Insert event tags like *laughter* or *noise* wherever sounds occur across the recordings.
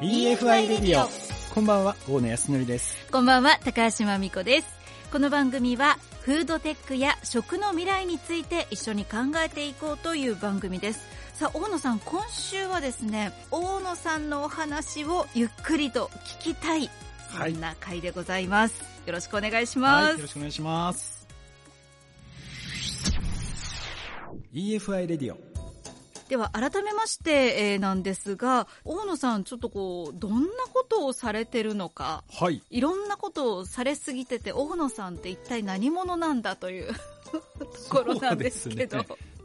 EFI レディオこんばんは大野康則です。こんばんは高橋真美子です。この番組はフードテックや食の未来について一緒に考えていこうという番組です。さあ大野さん今週はですね大野さんのお話をゆっくりと聞きたいそんな回でございます、はい、よろしくお願いします、はい、よろしくお願いします。EFI レディオでは改めまして、えー、なんですが大野さんちょっとこうどんなことをされてるのか、はい、いろんなことをされすぎてて大野さんって一体何者なんだという *laughs* ところなんですけど。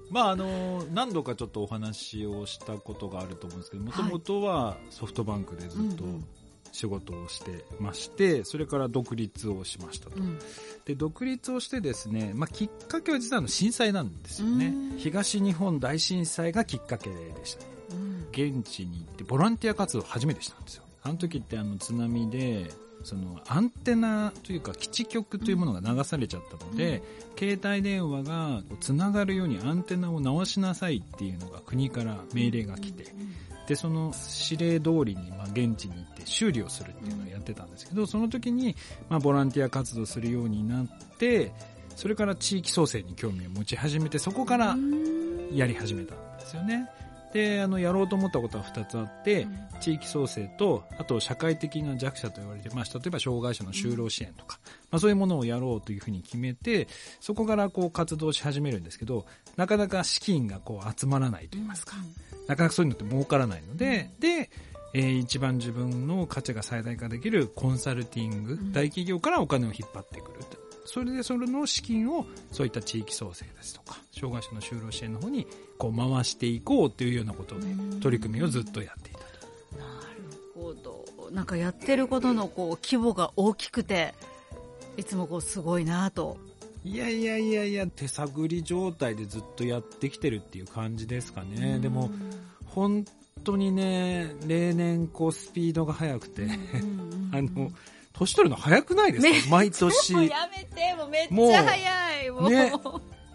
まああの何度かちょっとお話をしたことがあると思うんですけどもともとはソフトバンクでずっと仕事をしてましてそれから独立をしましたと、うん、で独立をしてですね、まあ、きっかけは実はの震災なんですよね。東日本大震災がきっかけでした。ね、うん、現地に行ってボランティア活動を初めてしたんですよ。あの時ってあの津波でそのアンテナというか基地局というものが流されちゃったので、うん、携帯電話がつながるようにアンテナを直しなさいっていうのが国から命令が来て、でその指令通りにまあ現地に行って修理をするっていうのをやってたんですけどその時にまあボランティア活動するようになってそれから地域創生に興味を持ち始めてそこからやり始めたんですよね。であのやろうと思ったことは2つあって、地域創生とあと社会的な弱者と言われてまし例えば障害者の就労支援とか、まあ、そういうものをやろうというふうに決めてそこからこう活動し始めるんですけどなかなか資金がこう集まらないといいますか、なかなかそういうのって儲からないので、で、えー、一番自分の価値が最大化できるコンサルティング、大企業からお金を引っ張ってくる。それでそれの資金をそういった地域創生ですとか障害者の就労支援の方にこう回していこうというようなことで取り組みをずっとやっていたと。なるほど。なんかやってることのこう規模が大きくていつもこうすごいなと。いやいやいやいや手探り状態でずっとやってきてるっていう感じですかね。でも本当にね例年こうスピードが速くて *laughs* あの年取るの早くないですか？毎年。もうやめてもうめっちゃ早いもう。ね。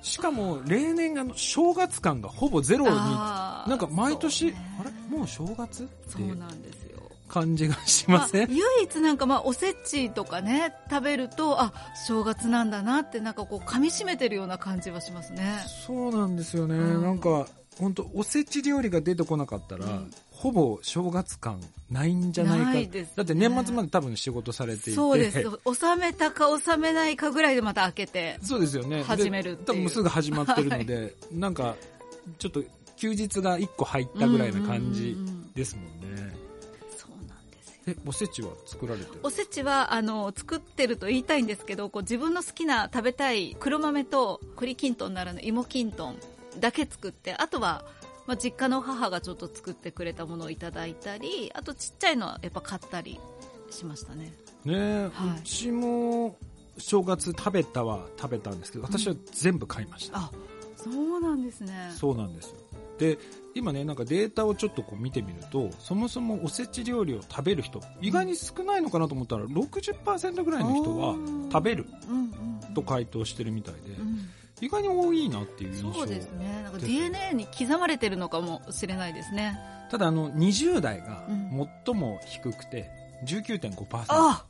しかも例年が正月感がほぼゼロに。なんか毎年、ね、あれ？もう正月？ってそうなんですよ。感じがしません、まあ、唯一なんかまあおせちとかね食べるとあ正月なんだなってなんかこう噛み締めてるような感じはしますね。そうなんですよね、うん、なんか本当おせち料理が出てこなかったら、うん、ほぼ正月感ないんじゃないか、ね、だって年末まで多分仕事されていて。そうです。収めたか収めないかぐらいでまた開けてそうですよね。始める多分すぐ始まってるので、はい、なんかちょっと休日が1個入ったぐらいな感じですもんね、えおせちは作られてる？おせちはあの作ってると言いたいんですけどこう自分の好きな食べたい黒豆と栗きんとんならぬ芋きんとんだけ作ってあとは、まあ、実家の母がちょっと作ってくれたものをいただいたりあとちっちゃいのはやっぱ買ったりしましたね。ね、はい、うちも正月食べたは食べたんですけど私は全部買いました、うん、あそうなんですね。そうなんですよ。で今ねなんかデータをちょっとこう見てみるとそもそもおせち料理を食べる人意外に少ないのかなと思ったら60%ぐらいの人は食べると回答してるみたいで、意外に多いなっていう印象そうですね。なんか DNA に刻まれてるのかもしれないですね。ただあの20代が最も低くて19.5%、あ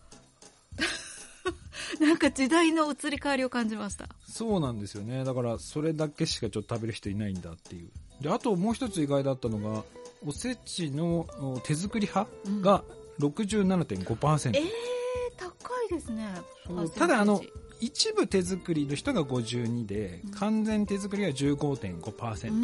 *laughs* なんか時代の移り変わりを感じました。そうなんですよね。だからそれだけしかちょっと食べる人いないんだっていう。であともう一つ意外だったのがおせちの手作り派が67.5%、うん、えー、高いですね。ただあの一部手作りの人が52で、完全手作りは15.5%ってい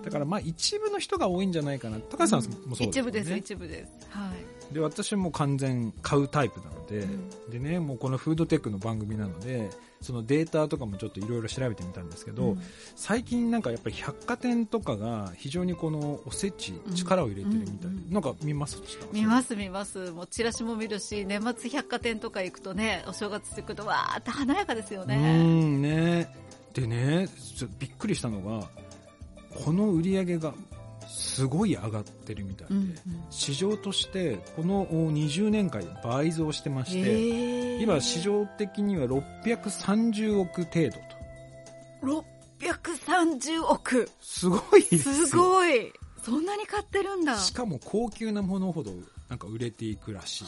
う。だからまあ一部の人が多いんじゃないかな。高橋さんもそうですね、一部です一部です。はい。で私も完全買うタイプなので、うん、でねもうこのフードテックの番組なのでそのデータとかもちょっといろいろ調べてみたんですけど、うん、最近なんかやっぱり百貨店とかが非常にこのおせち力を入れてるみたい、うん、なんか見ます？見ます見ます。もうチラシも見るし年末百貨店とか行くとねお正月行くとわーって華やかですよね。うんね。でねびっくりしたのがこの売り上げがすごい上がってるみたいで、うんうん、市場としてこの20年間倍増してまして、えー、今市場的には630億程度と。630億。すごいですすごい。そんなに買ってるんだ。しかも高級なものほどなんか売れていくらしい。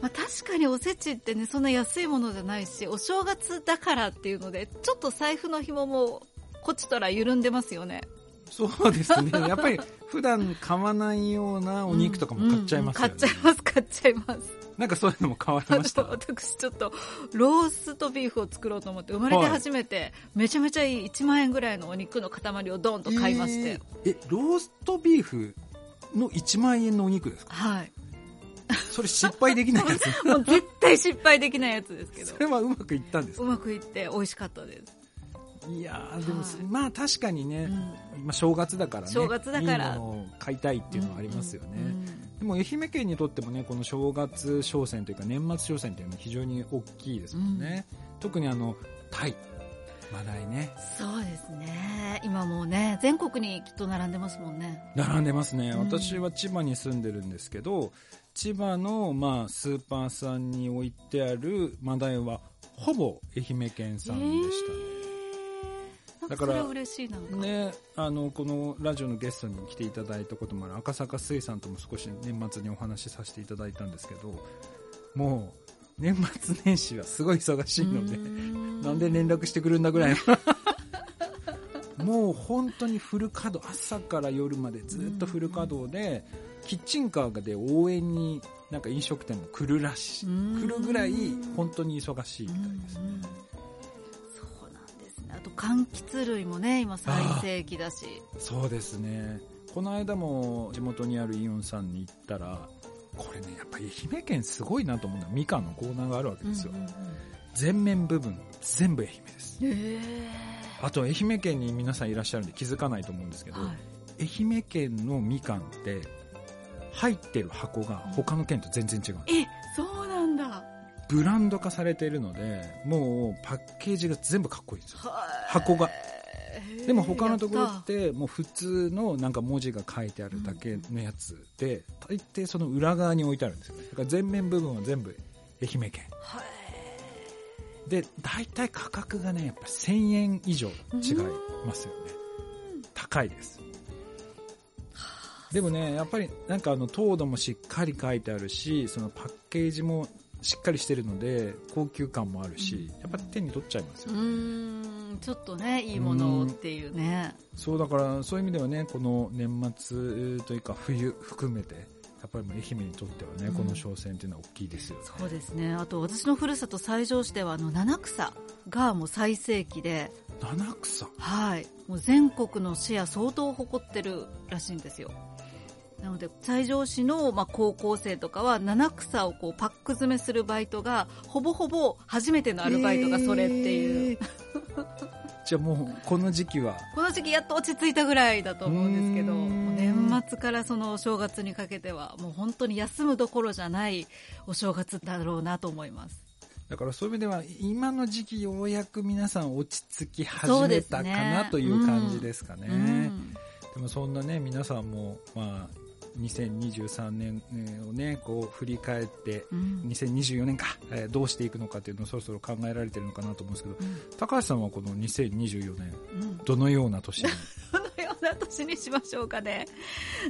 まあ、確かにおせちってね、そんな安いものじゃないし、お正月だからっていうので、ちょっと財布の紐もこっちとら緩んでますよね。そうですね。*laughs* やっぱり普段買わないようなお肉とかも買っちゃいますよね。買っちゃいます、買っちゃいます。なんかそういうのも買われました？私ちょっとローストビーフを作ろうと思って生まれて初めてめちゃめちゃいい1万円ぐらいのお肉の塊をドンと買いまして、えー、えローストビーフの1万円のお肉ですか？はい。それ失敗できないやつ。*laughs* もう絶対失敗できないやつですけど。それはうまくいったんですうまくいって美味しかったですいやでも、はい、まあ確かにね、うん、まあ、正月だからね正月だから。いいものを買いたいっていうのはありますよね、うん。うん、でも愛媛県にとってもねこの正月商戦というか年末商戦っていうのは非常に大きいですもんね、特にあのタイマダイね。そうですね。今もうね全国にきっと並んでますもんね。並んでますね、私は千葉に住んでるんですけど千葉の、まあ、スーパーさんに置いてあるマダイはほぼ愛媛県産でしたね、だから嬉しいな。んねあのこのラジオのゲストに来ていただいたこともある赤坂水産とも少し年末にお話しさせていただいたんですけどもう年末年始はすごい忙しいのでなんで連絡してくるんだぐらい *laughs* もう本当にフル稼働朝から夜までずっとフル稼働でキッチンカーで応援になんか飲食店も来るらしい来るぐらい本当に忙しいみたいですね。と柑橘類もね今最盛期だし。そうですね。この間も地元にあるイオンさんに行ったらこれねやっぱり愛媛県すごいなと思うのはみかんのコーナーがあるわけですよ、うんうんうん、全面部分全部愛媛です。あと愛媛県に皆さんいらっしゃるんで気づかないと思うんですけど、はい、愛媛県のみかんって入ってる箱が他の県と全然違う、うん、えそうなんだブランド化されているのでもうパッケージが全部かっこいいんですよ。箱が。でも他のところってもう普通のなんか文字が書いてあるだけのやつで大抵その裏側に置いてあるんですよね。だから全面部分は全部愛媛県。で大体価格がねやっぱ1000円以上違いますよね。高いです。でもねやっぱりなんかあの糖度もしっかり書いてあるしそのパッケージもしっかりしてるので高級感もあるし、やっぱ手に取っちゃいますよねうんちょっとねいいものっていうねそうだからそういう意味ではねこの年末というか冬 *laughs* 含めてやっぱり愛媛にとってはね、うん、この商戦っていうのは大きいですよね。そうですね。あと私のふるさと西条市ではあの七草がもう最盛期で。七草？はい。もう全国のシェア相当誇ってるらしいんですよ。なので西条市の、まあ、高校生とかは七草をこうパック詰めするバイトがほぼほぼ初めてのアルバイトがそれっていう、えー、*laughs* じゃあもうこの時期は？この時期やっと落ち着いたぐらいだと思うんですけど年末からそのお正月にかけてはもう本当に休むどころじゃないお正月だろうなと思います。だからそういう意味では今の時期ようやく皆さん落ち着き始めたかな、という感じですかね、でもそんなね皆さんもまあ2023年をね、こう振り返って、うん、2024年か、えー、どうしていくのかっていうのをそろそろ考えられてるのかなと思うんですけど、うん、高橋さんはこの2024年、うん、どのような年に？どのような年にしましょうかね。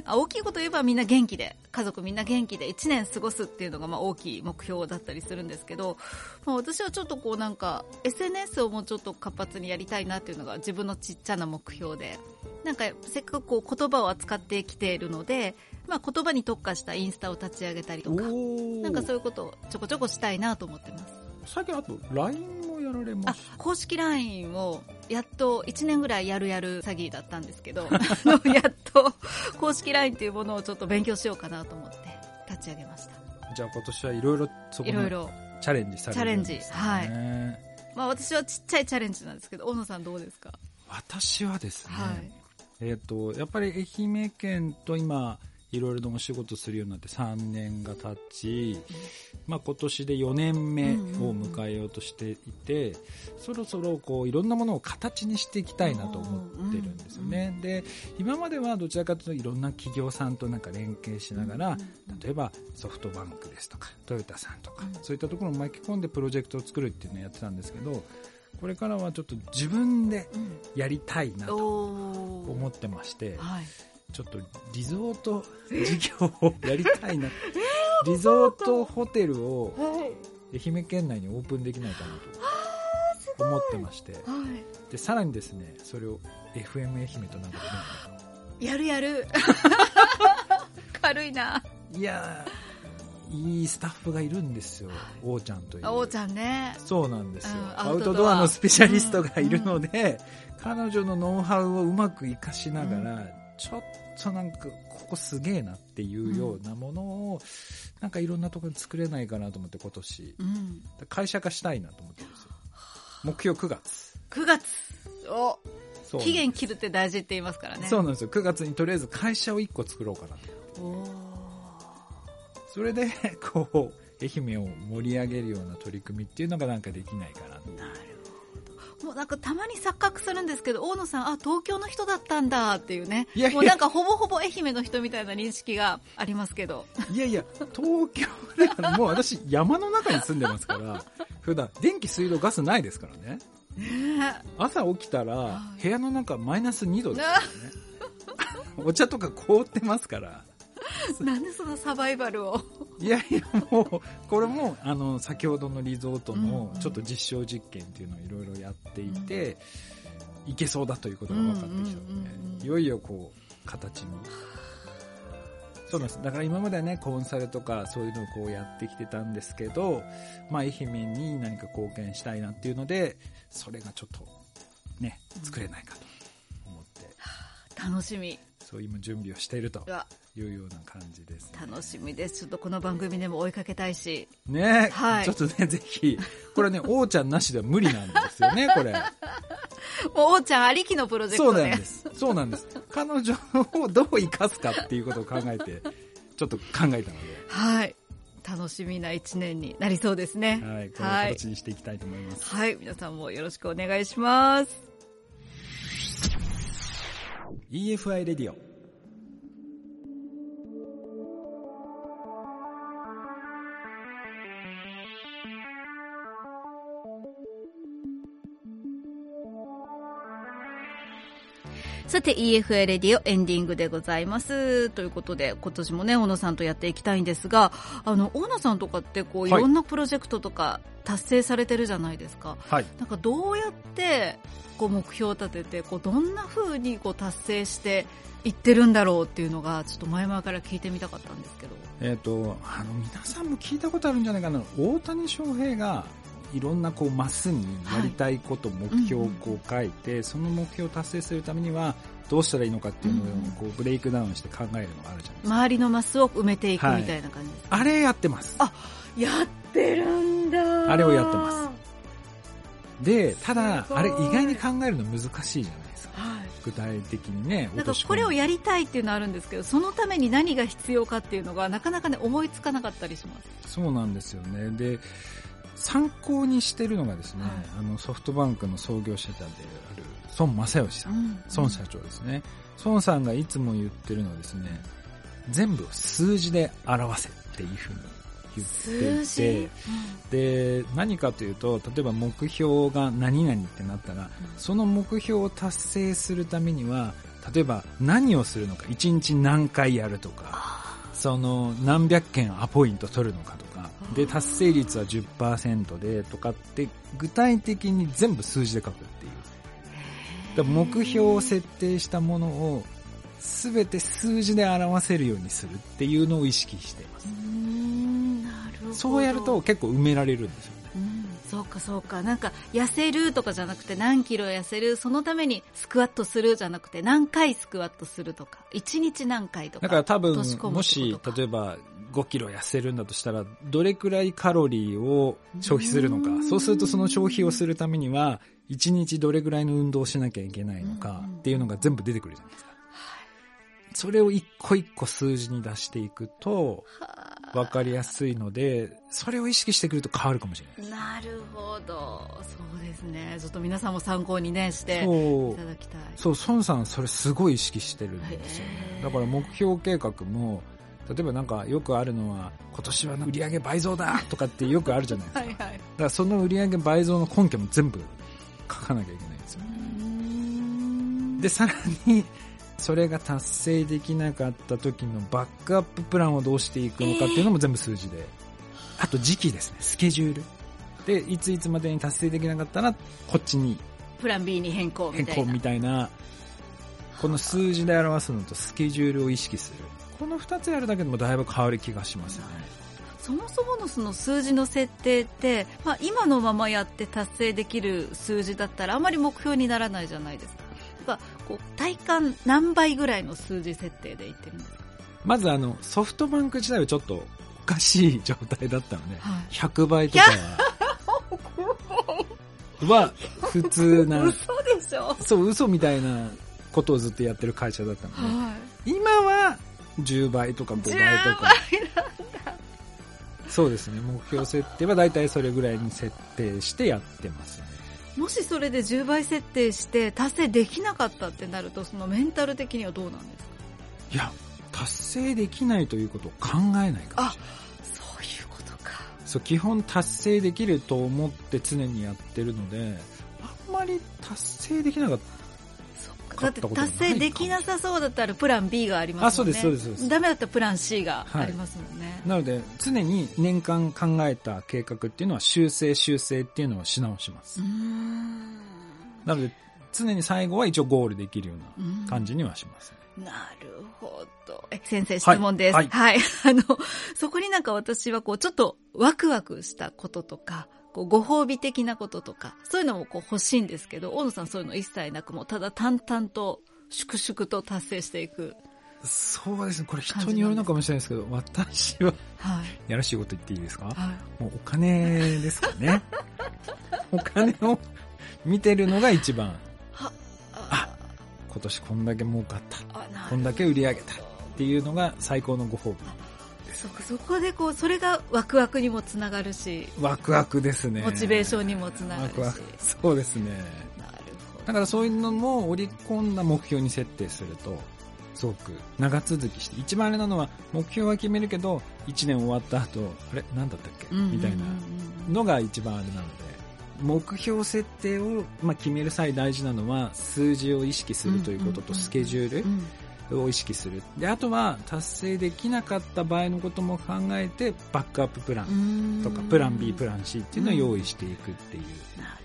大きいこと言えばみんな元気で、家族みんな元気で1年過ごすっていうのがまあ大きい目標だったりするんですけど、まあ、私はちょっとこうなんか SNS をもうちょっと活発にやりたいなっていうのが自分のちっちゃな目標で、なんかせっかくこう言葉を扱ってきているので、まあ、言葉に特化したインスタを立ち上げたりとか。なんかそういうことをちょこちょこしたいなと思ってます。最近あと LINE もやられます公式 LINE をやっと1年ぐらいやるやる詐欺だったんですけど。*laughs* やっと公式 LINE っていうものをちょっと勉強しようかなと思って立ち上げました。じゃあ今年はいろいろそこにチャレンジされるんです、ね、チャレンジはい。まあ私はちっちゃいチャレンジなんですけど大野さんどうですか？私はですね、はい、えっ、ー、とやっぱり愛媛県と今いろいろなお仕事するようになって3年が経ち、まあ、今年で4年目を迎えようとしていて、そろそろこういろんなものを形にしていきたいなと思ってるんですよね。で今まではどちらかというといろんな企業さんとなんか連携しながら、例えばソフトバンクですとかトヨタさんとか、そういったところを巻き込んでプロジェクトを作るっていうのをやってたんですけどこれからはちょっと自分でうん。やりたいなと思ってまして、はいちょっとリゾート事業をやりたいな、リゾートホテルをはい。愛媛県内にオープンできないかなと思ってまして。はい。でさらにですねそれを FM 愛媛となんかでねやるやる。*laughs* 軽いな。いやーいいスタッフがいるんですよ。おーちゃんという。あおーちゃんね。そうなんですよ、うんアウトドアトドア。のスペシャリストがいるので、彼女のノウハウをうまく活かしながら、ちょっとなんかここすげえなっていうようなものを、なんかいろんなところに作れないかなと思って今年。うん。会社化したいなと思ってるんですよ目標9月。9月。おそう。期限切るって大事って言いますからね。そうなんですよ。9月にとりあえず会社を1個作ろうかなと。それでこう愛媛を盛り上げるような取り組みっていうのがなんかできないかなと。なるもうなんかたまに錯覚するんですけど大野さんあ東京の人だったんだっていうね。いやいや。もうなんかほぼほぼ愛媛の人みたいな認識がありますけど。いやいや、東京ではもう私山の中に住んでますから、*laughs* 普段。電気水道ガスないですからね。ね朝起きたらはい。部屋の中マイナス2度ですからね。*laughs* お茶とか凍ってますから。え *laughs* なんでそのサバイバルを？いやいや、もう、これも、あの、先ほどのリゾートのうん。ちょっと実証実験っていうのをいろいろやっていて、いけそうだということが分かってきたので、いよいよこう、形に。そうなんです。だから今まではね、コンサルとかそういうのをこうやってきてたんですけど、まあ愛媛に何か貢献したいなっていうので、それがちょっと、ね、作れないかと思って、楽しみ。そう今準備をしていると。うわいうような感じです、ね。楽しみです。ちょっとこの番組でも追いかけたいし。ね、はい。ちょっとね、ぜひ、これね、*laughs* 王ちゃんなしでは無理なんですよね、これ。もうおーちゃんありきのプロジェクそうなんです。そうなんです。彼女をどう生かすかっていうことを考えて、ちょっと考えたので、はい。楽しみな一年になりそうですね。はい、これをはい。形にしていきたいと思います。はい。皆さんもよろしくお願いします。EFI レディオ。さて EFA レディオエンディングでございますということで今年もね小野さんとやっていきたいんですがあの大野さんとかってこういはいろんなプロジェクトとか達成されてるじゃないですか、はい。なんかどうやってこう目標を立ててこうどんな風にこう達成していってるんだろうっていうのがちょっと前々から聞いてみたかったんですけどえっ、と、あの、皆さんも聞いたことあるんじゃないかな。大谷翔平が、いろんなこうマスにやりたいこと、目標をこう書いて、その目標を達成するためにはどうしたらいいのかっていうのをこうブレイクダウンして考えるのがあるじゃないですか。周りのマスを埋めていくはいみたいな感じです、あれやってます。あやってるんだ。あれをやってます。で、ただあれ意外に考えるの難しいじゃないですか。はい。具体的にね、なんかこれをやりたいっていうのはあるんですけどそのために何が必要かっていうのがなかなかね思いつかなかったりします。そうなんですよね。で、参考にしてるのがですね、はい。あのソフトバンクの創業者である孫正義さん、孫社長ですね。孫さんがいつも言ってるのはですね、全部を数字で表せっていうふうに言って数いて字、で、何かというと、例えば目標が何々ってなったら、その目標を達成するためには、例えば何をするのか、1日何回やるとか、その何百件アポイント取るのかとか、で、達成率は10%でとかって、具体的に全部数字で書くっていう。だ目標を設定したものを、すべて数字で表せるようにするっていうのを意識しています。そうやると結構埋められるんですよね。うんそうかそうか。なんか痩せるとかじゃなくて何キロ痩せるそのためにスクワットするじゃなくて何回スクワットするとか。1日何回とか。だから多分もし例えば5キロ痩せるんだとしたらどれくらいカロリーを消費するのか。うん。そうするとその消費をするためには1日どれくらいの運動をしなきゃいけないのかうん。っていうのが全部出てくるじゃないですか。それを一個一個数字に出していくと分かりやすいのでそれを意識してくると変わるかもしれないなるほど。そうですね。ちょっと皆さんも参考にねしていただきたい。そう、孫さんそれすごい意識してるんですよね。だから目標計画も、例えばなんかよくあるのは、今年は売上倍増だとかってよくあるじゃないですか。はいはいだからその売上倍増の根拠も全部書かなきゃいけないんですよ。で、さらに、それが達成できなかった時のバックアッププランをどうしていくのかっていうのも全部数字で。あと時期ですね、スケジュール。で、いついつまでに達成できなかったら、こっちにプラン B に変更みたいな。変更みたいな、この数字で表すのとスケジュールを意識する。この二つやるだけでもだいぶ変わる気がしますよね。そもそものその数字の設定って、まあ、今のままやって達成できる数字だったらあまり目標にならないじゃないですか。かこう体感何倍ぐらいの数字設定でいってるんですか？まずあのソフトバンク自体はちょっとおかしい状態だったので、はい、100倍とか。は普通な。*laughs* 嘘でしょ。そう嘘みたいなことをずっとやってる会社だったので、10倍とか5倍とか。そうですね。目標設定は大体それぐらいに設定してやってますね。もしそれで10倍設定して達成できなかったってなるとそのメンタル的にはどうなんですか？いや達成できないということを考えないかあそういうことか。そう基本達成できると思って常にやってるのであんまり達成できなかっただって達成できなさそうだったらプラン B がありますもんね。あ、そうです、そうです。ダメだったらプラン C がありますもんね。はい、なので、常に年間考えた計画っていうのは修正修正っていうのをし直します。なので、常に最後は一応ゴールできるような感じにはします、ね、なるほど。え、先生質問です。はい。はい、はい、*laughs* あの、そこになんか私はこう、ちょっとワクワクしたこととか、こうご褒美的なこととか、そういうのもこう欲しいんですけど、大野さんそういうの一切なくも、ただ淡々と、粛々と達成していく。そうですね。これ人によるのかもしれないですけど、私は、はい、やらしいこと言っていいですか、はい、もうお金ですかね。*laughs* お金を見てるのが一番。あ今年こんだけ儲かった。こんだけ売り上げた。っていうのが最高のご褒美。そこでこうそれがワクワクにもつながるしワクワクですね。モチベーションにもつながるし。そうですね。なるほど。だからそういうのも織り込んだ目標に設定するとすごく長続きして一番あれなのは目標は決めるけど1年終わった後あれ何だったっけ、みたいなのが一番あれなので目標設定を、まあ、決める際大事なのは数字を意識するということとスケジュール、を意識する。で、あとは達成できなかった場合のことも考えて、バックアッププランとか、プラン B、プラン C っていうのを用意していくっていう。なる。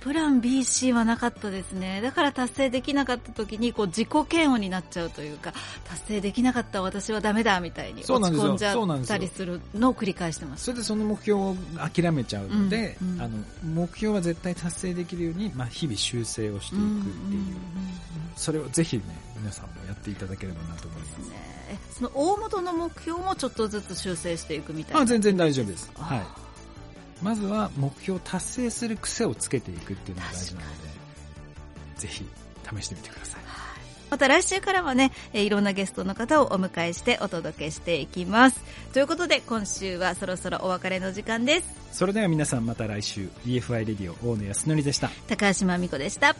プラン B、C はなかったですね。だから達成できなかった時に、こう自己嫌悪になっちゃうというか、達成できなかった私はダメだみたいに落ち込んじゃったりするのを繰り返してます。それでその目標を諦めちゃうので、うんうん、あの、目標は絶対達成できるように、まあ、日々修正をしていくっていう。それをぜひね、皆さんもやっていただければなと思います。ね、その大元の目標もちょっとずつ修正していくみたいな。あ全然大丈夫です。はい。まずは目標を達成する癖をつけていくっていうのが大事なので、ぜひ試してみてください。また来週からはね、いろんなゲストの方をお迎えしてお届けしていきます。ということで今週はそろそろお別れの時間です。それでは皆さんまた来週 EFI レディオ大野康則でした。高橋真美子でした。